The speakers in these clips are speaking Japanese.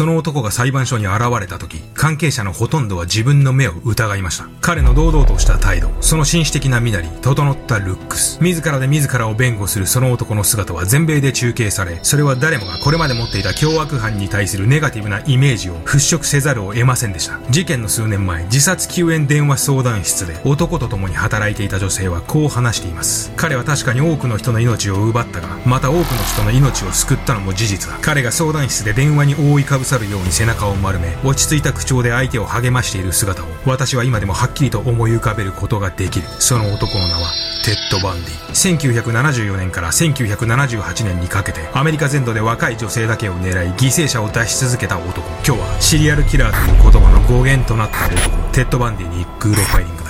その男が裁判所に現れた時、関係者のほとんどは自分の目を疑いました。彼の堂々とした態度、その紳士的な身なり、整ったルックス、自らで自らを弁護するその男の姿は全米で中継され、それは誰もがこれまで持っていた凶悪犯に対するネガティブなイメージを払拭せざるを得ませんでした。事件の数年前、自殺救援電話相談室で男と共に働いていた女性はこう話しています。彼は確かに多くの人の命を奪ったが、また多くの人の命を救ったのも事実だ。彼が相談室で電話に覆いかぶさるように背中を丸め、落ち着いた口調で相手を励ましている姿を、私は今でもはっきりと思い浮かべることができる。その男の名は、テッド・バンディ。1974年から1978年にかけて、アメリカ全土で若い女性だけを狙い、犠牲者を出し続けた男。今日は、シリアルキラーという言葉の語源となった男、テッド・バンディにプロファイリングだ。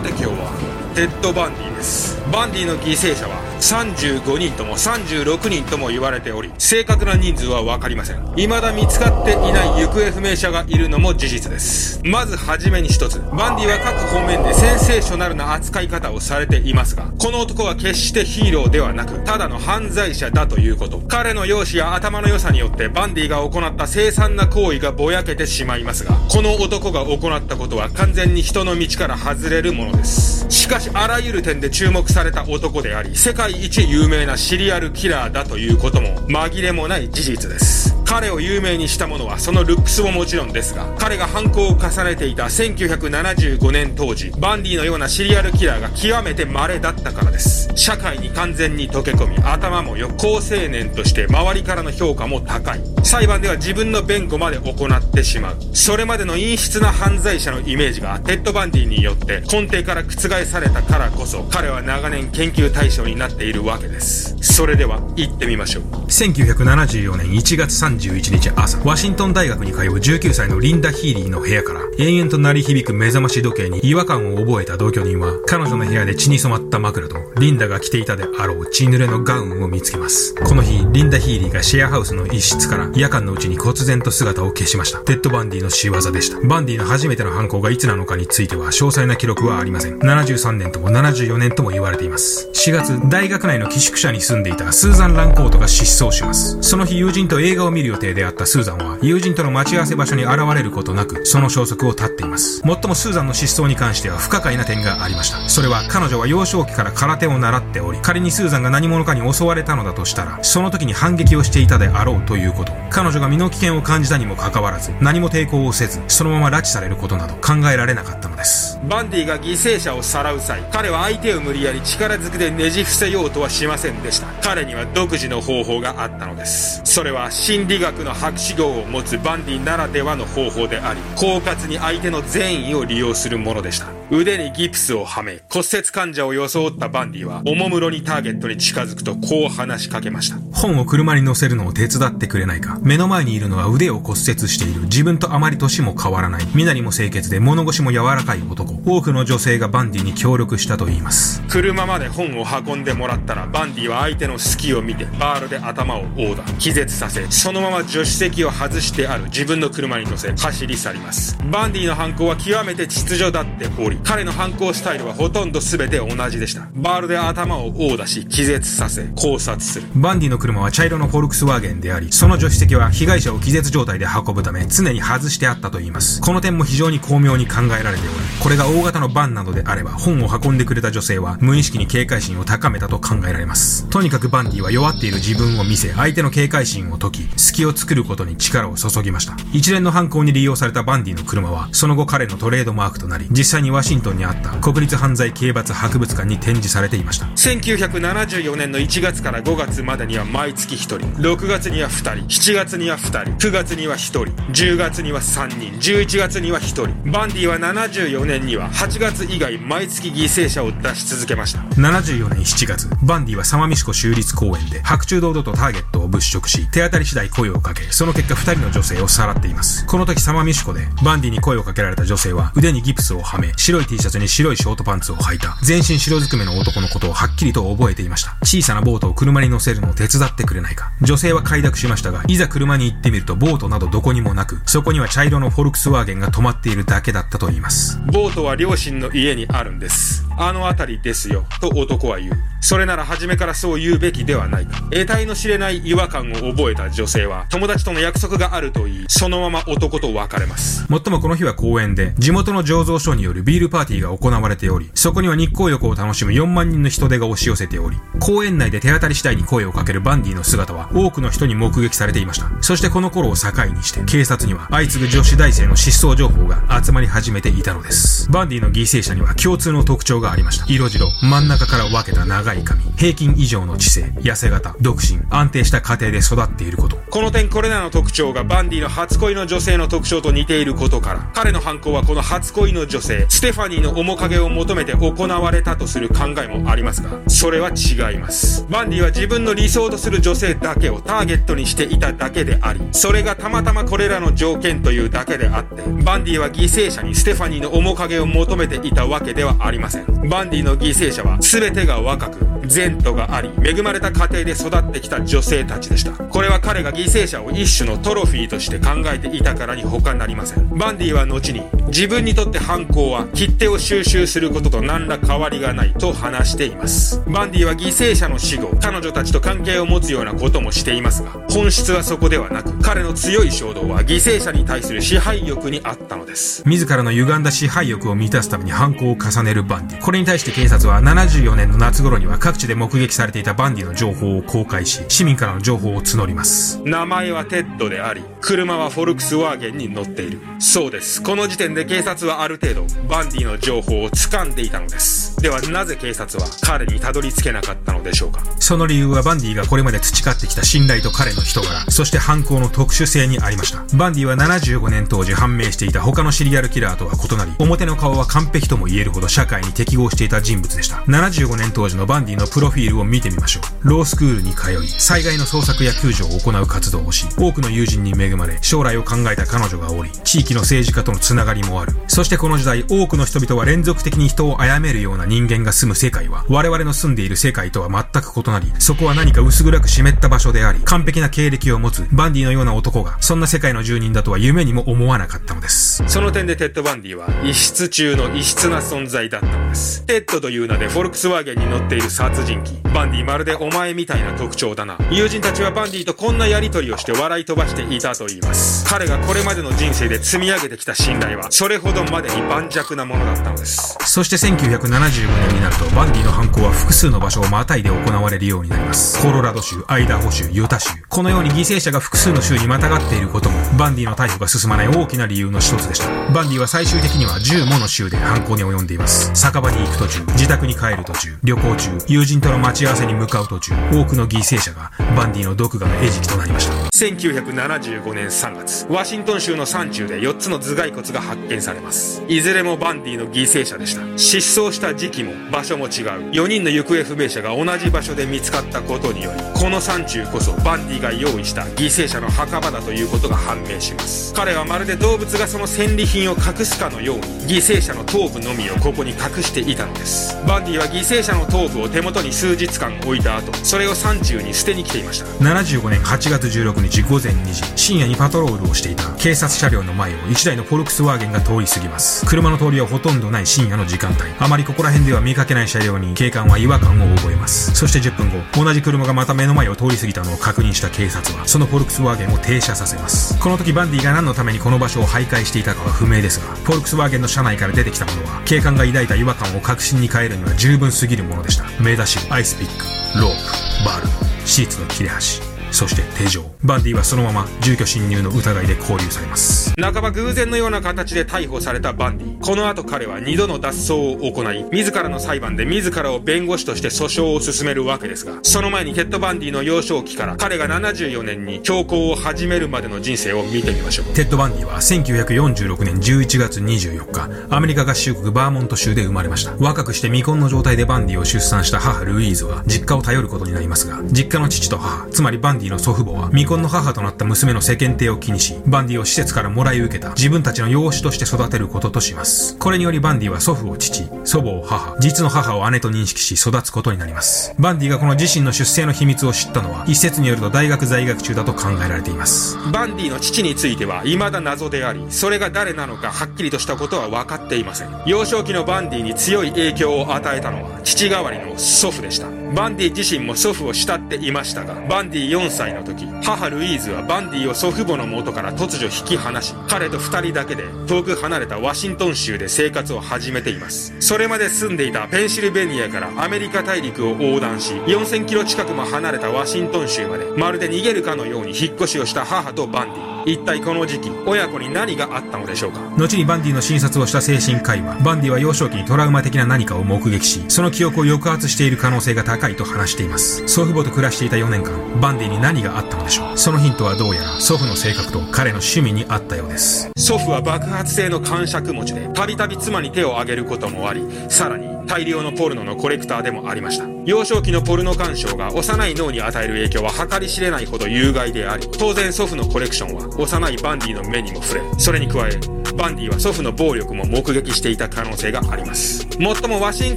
て今日は、テッド・バンディです。バンディの犠牲者は、35人とも36人とも言われており、正確な人数はわかりません。未だ見つかっていない行方不明者がいるのも事実です。まずはじめに一つ、バンディは各方面でセンセーショナルな扱い方をされていますが、この男は決してヒーローではなく、ただの犯罪者だということ。彼の容姿や頭の良さによってバンディが行った凄惨な行為がぼやけてしまいますが、この男が行ったことは完全に人の道から外れるものです。しかし、あらゆる点で注目された男であり、世界一有名なシリアルキラーだということも紛れもない事実です。彼を有名にしたものはそのルックスももちろんですが、彼が犯行を重ねていた1975年当時、バンディのようなシリアルキラーが極めて稀だったからです。社会に完全に溶け込み、頭もよく、好青年として周りからの評価も高い。裁判では自分の弁護まで行ってしまう。それまでの陰湿な犯罪者のイメージがテッド・バンディによって根底から覆されたからこそ、彼は長年研究対象になっているわけです。それでは、行ってみましょう。1974年1月3 31日朝、ワシントン大学に通う19歳のリンダ・ヒーリーの部屋から、延々と鳴り響く目覚まし時計に違和感を覚えた同居人は、彼女の部屋で血に染まった枕と、リンダが着ていたであろう血濡れのガウンを見つけます。この日、リンダ・ヒーリーがシェアハウスの一室から夜間のうちに忽然と姿を消しました。テッド・バンディの仕業でした。バンディの初めての犯行がいつなのかについては詳細な記録はありません。73年とも74年とも言われています。4月、大学内の寄宿舎に住んでいたスーザン・ランコートが失踪します。その日友人と映画を見る予定であったスーザンは、友人との待ち合わせ場所に現れることなく、その消息を絶っています。もっともスーザンの失踪に関しては不可解な点がありました。それは彼女は幼少期から空手を習っており、仮にスーザンが何者かに襲われたのだとしたら、その時に反撃をしていたであろうということ。彼女が身の危険を感じたにもかかわらず、何も抵抗をせず、そのまま拉致されることなど考えられなかったのです。バンディが犠牲者をさらう際、彼は相手を無理やり力ずくでねじ伏せようとはしませんでした。彼には独自の方法があったのです。それは心理学の博士号を持つバンディならではの方法であり、狡猾に相手の善意を利用するものでした。腕にギプスをはめ、骨折患者を装ったバンディは、おもむろにターゲットに近づくとこう話しかけました。本を車に乗せるのを手伝ってくれないか。目の前にいるのは腕を骨折している。自分とあまり年も変わらない。身なりも清潔で物腰も柔らかい男。多くの女性がバンディに協力したと言います。車まで本を運んでもらったら、バンディは相手の隙を見て、バールで頭を殴打、気絶させ、そのまま助手席を外してある自分の車に乗せ、走り去ります。バンディの犯行は極めて秩序だっており、彼の犯行スタイルはほとんど全て同じでした。バールで頭を殴打し、気絶させ、考察する。バンディの車は茶色のフォルクスワーゲンであり、その助手席は被害者を気絶状態で運ぶため常に外してあったといいます。この点も非常に巧妙に考えられており、これが大型のバンなどであれば、本を運んでくれた女性は無意識に警戒心を高めたと考えられます。とにかくバンディは弱っている自分を見せ、相手の警戒心を解き、隙を作ることに力を注ぎました。一連の犯行に利用されたバンディの車は、その後彼のトレードマークとなり、実際にワシントンにあった国立犯罪刑罰博物館に展示されていました。1974年の1月から5月までには毎月1人、6月には2人、7月には2人、9月には1人、10月には3人、11月には1人。バンディは74年には8月以外毎月犠牲者を出し続けました。74年7月、バンディはサマミシコ州立公園で白昼堂々とターゲットを物色し、手当たり次第声をかけ、その結果2人の女性をさらっています。この時サマミシコで、バンディに声をかけられた女性は腕にギプスをはめ、白白い T シャツに白いショートパンツを履いた、全身白ずくめの男のことをはっきりと覚えていました。小さなボートを車に乗せるのを手伝ってくれないか。女性は快諾しましたが、いざ車に行ってみるとボートなどどこにもなく、そこには茶色のフォルクスワーゲンが止まっているだけだったと言います。ボートは両親の家にあるんです。あの辺りですよ、と男は言う。それなら初めからそう言うべきではないか。得体の知れない違和感を覚えた女性は、友達との約束があると言い、そのまま男と別れます。もっともこの日は公園で、地元の醸造所によるビールパーティーが行われており、そこには日光浴を楽しむ4万人の人手が押し寄せており、公園内で手当たり次第に声をかけるバンディの姿は多くの人に目撃されていました。そしてこの頃を境にして、警察には相次ぐ女子大生の失踪情報が集まり始めていたのです。バンディの犠牲者には共通の特徴がありました。色白、真ん中から分けた長い髪、平均以上の知性、痩せ型、独身、安定した家庭で育っていること。この点これらの特徴がバンディの初恋の女性の特徴と似ていることから、彼の犯行はこの初恋の女性、ステフファニーの面影を求めて行われたとする考えもありますが、それは違います。バンディは自分の理想とする女性だけをターゲットにしていただけであり、それがたまたまこれらの条件というだけであって、バンディは犠牲者にステファニーの面影を求めていたわけではありません。バンディの犠牲者は全てが若く、前途があり、恵まれた家庭で育ってきた女性たちでした。これは彼が犠牲者を一種のトロフィーとして考えていたからに他なりません。バンディは後に、自分にとって犯行は切手を収集することと何ら変わりがないと話しています。バンディは犠牲者の死後、彼女たちと関係を持つようなこともしていますが、本質はそこではなく、彼の強い衝動は犠牲者に対する支配欲にあったのです。自らの歪んだ支配欲を満たすために犯行を重ねるバンディ。これに対して警察は74年の夏頃には各地で目撃されていたバンディの情報を公開し、市民からの情報を募ります。名前はテッドであり、車はフォルクスワーゲンに乗っている。そうです。この時点で警察はある程度、バンディの情報を掴んでいたのです。ではなぜ警察は彼にたどり着けなかったのでしょうか？その理由はバンディがこれまで培ってきた信頼と彼の人柄、そして犯行の特殊性にありました。バンディは75年当時判明していた他のシリアルキラーとは異なり、表の顔は完璧とも言えるほど社会に適合していた人物でした。75年当時のバンディのプロフィールを見てみましょう。ロースクールに通い、災害の捜索や救助を行う活動をし、多くの友人に恵まれ、将来を考えた彼女がおり、地域の政治家とのつながりもある。そしてこの時代、多くの人々は連続的に人を殺めるような人間が住む世界は、我々の住んでいる世界とは全く異なり、そこは何か薄暗く湿った場所であり、完璧な経歴を持つバンディのような男が、そんな世界の住人だとは夢にも思わなかったのです。その点でテッド・バンディは、異質中の異質な存在だったのです。テッドという名でフォルクスワーゲンに乗っている殺人鬼。バンディまるでお前みたいな特徴だな。友人たちはバンディとこんなやりとりをして笑い飛ばしていたと言います。彼がこれまでの人生で積み上げてきた信頼は、それほどまでに盤石なものだったのです。そして1975年になると、バンディの犯行は複数の場所をまたいで行われるようになります。コロラド州、アイダホ州、ユタ州。このように犠牲者が複数の州にまたがっていることも、バンディの逮捕が進まない大きな理由の一つでした。バンディは最終的には10もの州で犯行に及んでいます。酒場に行く途中、自宅に帰る途中、旅行中、友人との待ち合わせに向かう途中、多くの犠牲者がバンディの毒牙の餌食となりました。1975年3月、ワシントン州の山中で4つの頭蓋骨が発見されます。いずれもバンディの犠牲者でした。失踪した時期も場所も違う。4人の行方不明者が同じ場所で見つかったことにより、この山中こそバンディが用意した犠牲者の墓場だということが判明します。彼はまるで動物がその戦利品を隠すかのように、犠牲者の頭部のみをここに隠していたのです。バンディは犠牲者の頭部を手元に数日間置いた後、それを山中に捨てに来ていました。75年8月16日午前2時、深夜にパトロールをしていた警察車両の前を1台のフォルクスワーゲンが通り過ぎます。車の通りはほとんどない深夜の時間帯。あまりここら辺では見かけない車両に警官は違和感を覚えます。そして10分後、同じ車がまた目の前を通り過ぎたのを確認した警察は、そのフォルクスワーゲンを停車させます。この時バンディが何のためにこの場所を徘徊していたかは不明ですが、フォルクスワーゲンの車内から出てきたものは、警官が抱いた違和感を確信に変えるには十分すぎるものでした。目出し帽、アイスピック、ロープ、バール、シーツの切れ端、そして手錠。バンディはそのまま住居侵入の疑いで拘留されます。半ば偶然のような形で逮捕されたバンディ。この後彼は2度の脱走を行い、自らの裁判で自らを弁護士として訴訟を進めるわけですが、その前にテッド・バンディの幼少期から彼が74年に凶行を始めるまでの人生を見てみましょう。テッド・バンディは1946年11月24日、アメリカ合衆国バーモント州で生まれました。若くして未婚の状態でバンディを出産した母ルイーズは実家を頼ることになりますが、実家の父と母、つまりバンディの祖父母は未婚の母となった娘の世間体を気にし、バンディを施設からもらい受けた自分たちの養子として育てることとします。これによりバンディは祖父を父、祖母を母、実の母を姉と認識し育つことになります。バンディがこの自身の出生の秘密を知ったのは、一説によると大学在学中だと考えられています。バンディの父については未だ謎であり、それが誰なのかはっきりとしたことは分かっていません。幼少期のバンディに強い影響を与えたのは、父代わりの祖父でした。バンディ自身も祖父を慕っていましたが、バンディ4歳の時、母ルイーズはバンディを祖父母の元から突如引き離し、彼と2人だけで遠く離れたワシントン州で生活を始めています。それまで住んでいたペンシルベニアからアメリカ大陸を横断し、4000キロ近くも離れたワシントン州まで、まるで逃げるかのように引っ越しをした母とバンディ。一体この時期、親子に何があったのでしょうか？後にバンディの診察をした精神科医は、バンディは幼少期にトラウマ的な何かを目撃し、その記憶を抑圧している可能性が高い高いと話しています。祖父母と暮らしていた4年間、バンディに何があったのでしょうそのヒントはどうやら祖父の性格と彼の趣味にあったようです。祖父は爆発性の感触持ちで、たびたび妻に手を挙げることもあり、さらに大量のポルノのコレクターでもありました。幼少期のポルノ鑑賞が幼い脳に与える影響は計り知れないほど有害であり、当然祖父のコレクションは幼いバンディの目にも触れ、それに加え、バンディは祖父の暴力も目撃していた可能性があります。もっともワシン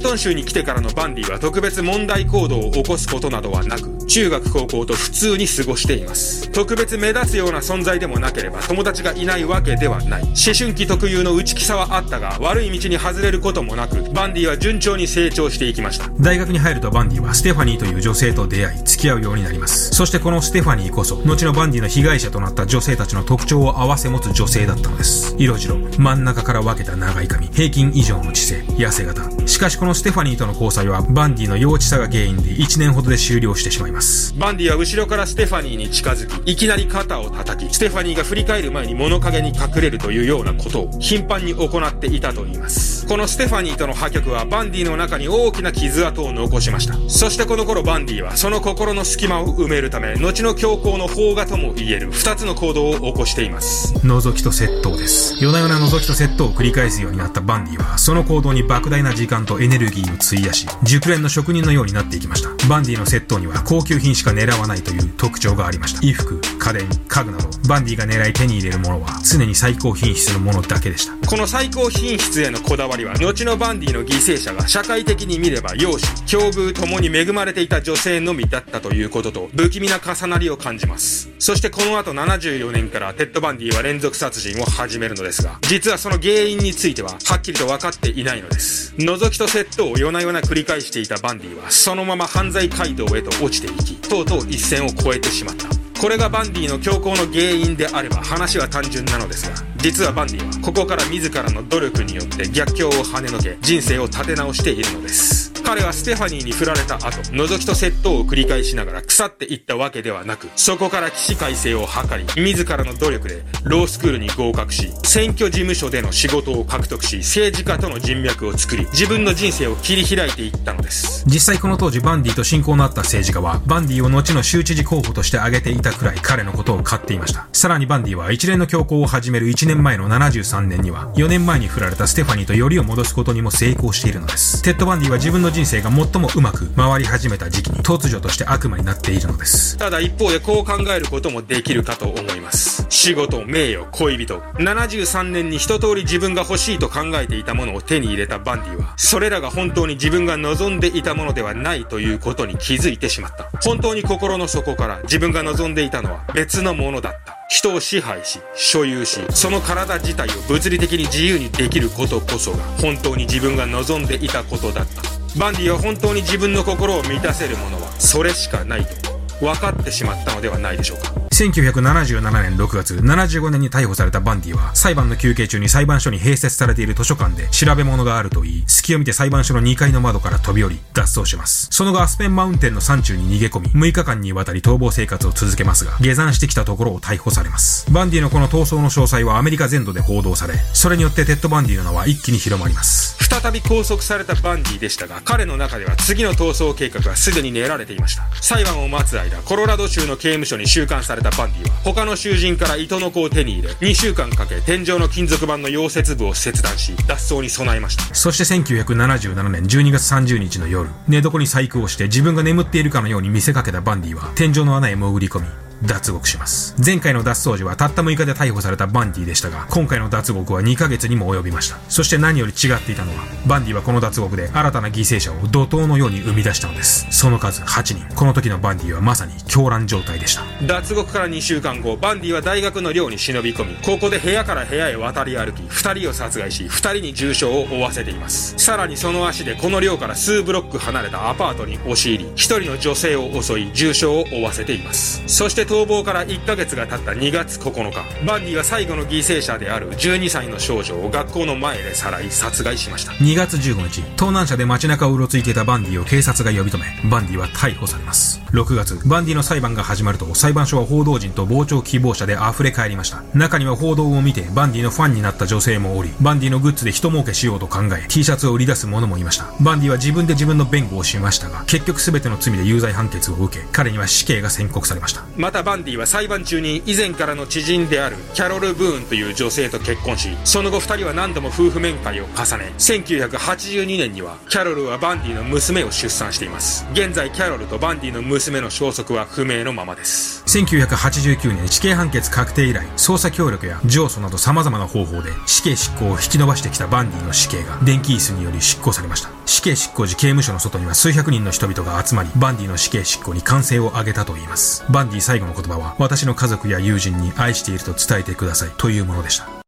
トン州に来てからのバンディは特別問題行動を起こすことなどはなく、中学高校と普通に過ごしています。特別目立つような存在でもなければ友達がいないわけではない。思春期特有の内気さはあったが、悪い道に外れることもなく、バンディは順調に成長していきました。大学に入るとバンディはステファニーという女性と出会い、付き合うようになります。そしてこのステファニーこそ、後のバンディの被害者となった女性たちの特徴を合わせ持つ女性だったのです。色白、真ん中から分けた長い髪、平均以上の知性、痩せ型。しかしこのステファニーとの交際は、バンディの幼稚さが原因で1年ほどで終了してしまいます。バンディは後ろからステファニーに近づき、いきなり肩を叩き、ステファニーが振り返る前に物陰に隠れるというようなことを頻繁に行っていたといいます。このステファニーとの破局はバンディの中に大きな傷跡を残しました。そしてこの頃バンディはその心の隙間を埋めるため、後の凶行の萌芽とも言える2つの行動を起こしています。覗きと窃盗です。夜な夜な覗きと窃盗を繰り返すようになったバンディは、その行動に莫大な時間とエネルギーを費やし、熟練の職人のようになっていきました。バンディの窃盗には高級品しか狙わないという特徴がありました。衣服、家電、家具など、バンディが狙い手に入れるものは常に最高品質のものだけでした。この最高品質へのこだわりは、後のバンディの犠牲者が社会的に見れば容姿、境遇ともに恵まれていた女性のみだったということと、不気味な重なりを感じます。そしてこの後74年からテッド・バンディは連続殺人を始めるのですが、実はその原因については、はっきりと分かっていないのです。覗きと窃盗を夜な夜な繰り返していたバンディは、そのまま犯罪街道へと落ちていとうとう一線を越えてしまった。これがバンディの凶行の原因であれば話は単純なのですが、実はバンディはここから自らの努力によって逆境を跳ねのけ人生を立て直しているのです。彼はステファニーに振られた後、覗きと窃盗を繰り返しながら腐っていったわけではなく、そこから起死回生を図り、自らの努力でロースクールに合格し、選挙事務所での仕事を獲得し、政治家との人脈を作り、自分の人生を切り開いていったのです。実際この当時バンディと親交のあった政治家は、バンディを後の州知事候補として挙げていたくらい彼のことを買っていました。さらにバンディは一連の凶行を始める1年前の73年には、4年前に振られたステファニーとよりを戻すことにも成功しているのです。テッド・バンディは自分の人生が最もうまく回り始めた時期に突如として悪魔になっているのです。ただ一方でこう考えることもできるかと思います。仕事、名誉、恋人。73年に一通り自分が欲しいと考えていたものを手に入れたバンディは、それらが本当に自分が望んでいたものではないということに気づいてしまった。本当に心の底から自分が望んでいたのは別のものだった。人を支配し、所有し、その体自体を物理的に自由にできることこそが、本当に自分が望んでいたことだった。バンディは本当に自分の心を満たせるものは、それしかないと、分かってしまったのではないでしょうか。1977年6月、75年に逮捕されたバンディは、裁判の休憩中に裁判所に併設されている図書館で調べ物があると言い、隙を見て裁判所の2階の窓から飛び降り、脱走します。その後アスペンマウンテンの山中に逃げ込み、6日間にわたり逃亡生活を続けますが、下山してきたところを逮捕されます。バンディのこの逃走の詳細はアメリカ全土で報道され、それによってテッド・バンディの名は一気に広まります。再び拘束されたバンディでしたが、彼の中では次の逃走計画はすでに練られていました。裁判を待つ間、コロラド州の刑務所に収監されたバンディは他の囚人から糸の子を手に入れ2週間かけ天井の金属板の溶接部を切断し脱走に備えました。そして1977年12月30日の夜寝床に細工をして自分が眠っているかのように見せかけたバンディは天井の穴へ潜り込み脱獄します。前回の脱走時はたった6日で逮捕されたバンディでしたが、今回の脱獄は2ヶ月にも及びました。そして何より違っていたのは、バンディはこの脱獄で新たな犠牲者を怒涛のように生み出したのです。その数8人。この時のバンディはまさに狂乱状態でした。脱獄から2週間後バンディは大学の寮に忍び込みここで部屋から部屋へ渡り歩き2人を殺害し2人に重傷を負わせていますさらにその足でこの寮から数ブロック離れたアパートに押し入り1人の女性を襲い重傷を負わせていますそして逃亡から1ヶ月が経った2月9日バンディは最後の犠牲者である12歳の少女を学校の前でさらい殺害しました2月15日、盗難車で街中をうろついていたバンディを警察が呼び止め、バンディは逮捕されます。6月、バンディの裁判が始まると、裁判所は報道陣と傍聴希望者で溢れ返りました。中には報道を見て、バンディのファンになった女性もおり、バンディのグッズで人儲けしようと考え、T シャツを売り出す者もいました。バンディは自分で自分の弁護をしましたが、結局全ての罪で有罪判決を受け、彼には死刑が宣告されました。またバンディは裁判中に以前からの知人であるキャロル・ブーンという女性と結婚しその後2人は何度も夫婦面会を重ね1982年にはキャロルはバンディの娘を出産しています現在キャロルとバンディの娘娘の消息は不明のままです1989年死刑判決確定以来、捜査協力や上訴など様々な方法で死刑執行を引き延ばしてきたバンディの死刑が電気椅子により執行されました。死刑執行時刑務所の外には数百人の人々が集まり、バンディの死刑執行に歓声を上げたといいます。バンディ最後の言葉は、私の家族や友人に愛していると伝えてくださいというものでした。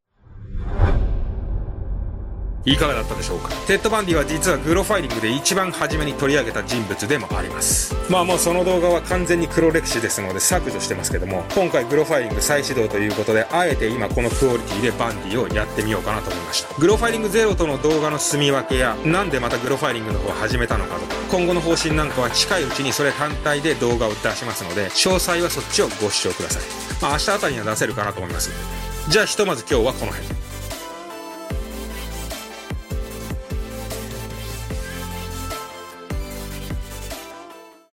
いかがだったでしょうか？テッド・バンディは実はグロファイリングで一番初めに取り上げた人物でもあります。まあもうその動画は完全に黒歴史ですので削除してますけども今回グロファイリング再始動ということであえて今このクオリティでバンディをやってみようかなと思いました。グロファイリングゼロとの動画の住み分けやなんでまたグロファイリングの方を始めたのかとか今後の方針なんかは近いうちにそれ単体で動画を出しますので詳細はそっちをご視聴ください。まあ明日あたりには出せるかなと思いますので。じゃあひとまず今日はこの辺。